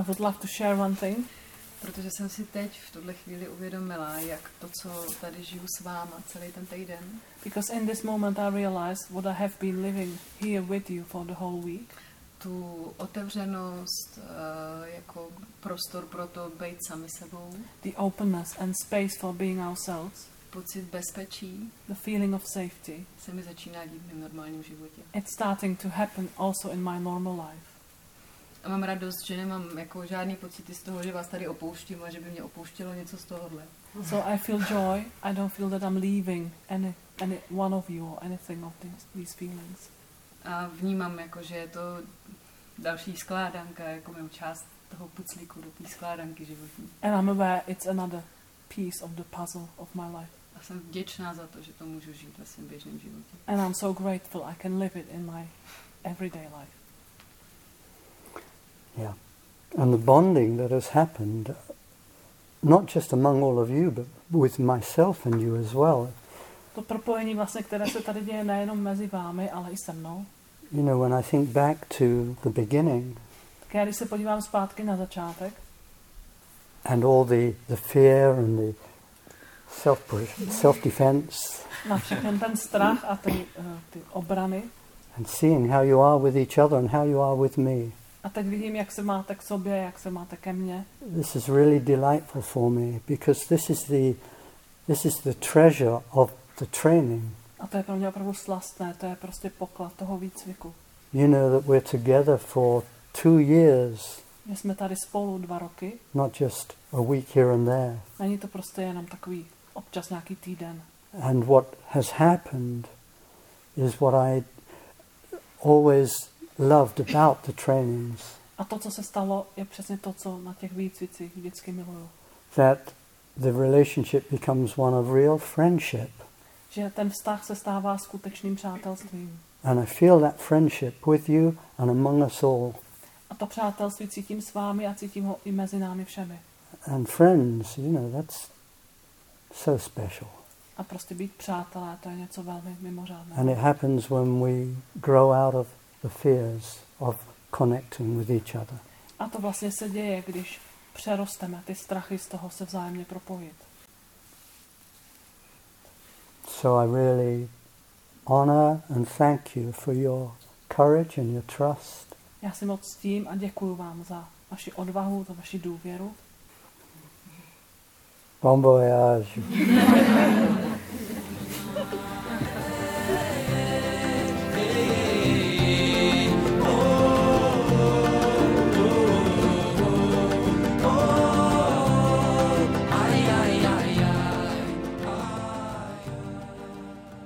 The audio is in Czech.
I would love to share one thing. Protože jsem si teď v tuhle chvíli uvědomila, jak to, co tady žiju s váma celý ten týden, Because in this moment I realized what I have been living here with you for the whole week. tu otevřenost eh, jako prostor pro to být sami sebou, The openness and space for being ourselves. pocit bezpečí The feeling of safety. se mi začíná dít v mém normálním životě. It's starting to happen also in my normal life. A mám radost, že nemám jako žádný pocity z toho, že vás tady opouštím a že by mě opouštělo něco z tohohle. So I feel joy. I don't feel that I'm leaving any, any one of you or anything of these, these feelings. A vnímám, jako, že je to další skládanka, jako mou část toho puclíku do té skládanky životní. And I'm aware it's another piece of the puzzle of my life. A jsem vděčná za to, že to můžu žít ve svém běžném životě. And I'm so grateful I can live it in my everyday life. Yeah. And the bonding that has happened, not just among all of you, but with myself and you as well. To propojení vlastně, které se tady děje nejenom mezi vámi, ale i se mnou. You know, when I think back to the beginning Tak když se podívám zpátky na začátek and all the, the fear and the self self defense na všechen ten strach a ty, uh, ty obrany, and seeing how you are with each other and how you are with me, a teď vidím, jak se máte k sobě, jak se máte ke mně. this is really delightful for me because this is the this is the treasure of the training. A to je pro mě opravdu slastné, to je prostě poklad toho výcviku. You know that we're together for two years, My jsme tady spolu dva roky, not just a week here and there. není to prostě jenom takový občas nějaký týden. And what has happened is what I always loved about the trainings A to, co se stalo, je přesně to, co na těch výcvicích vždycky miluju. that the relationship becomes one of real friendship. Že ten vztah se stává skutečným přátelstvím. And I feel that friendship with you and among us all. A to přátelství cítím s vámi a cítím ho i mezi námi všemi. And friends, you know, that's so special. A prostě být přátelé, to je něco velmi mimořádného. And it happens when we grow out of the fears of connecting with each other. A to vlastně se děje, když přerosteme ty strachy z toho se vzájemně propojit. So I really honor and thank you for your courage and your trust. Já si moc ctím a děkuji vám za vaši odvahu, za vaši důvěru. Bon voyage.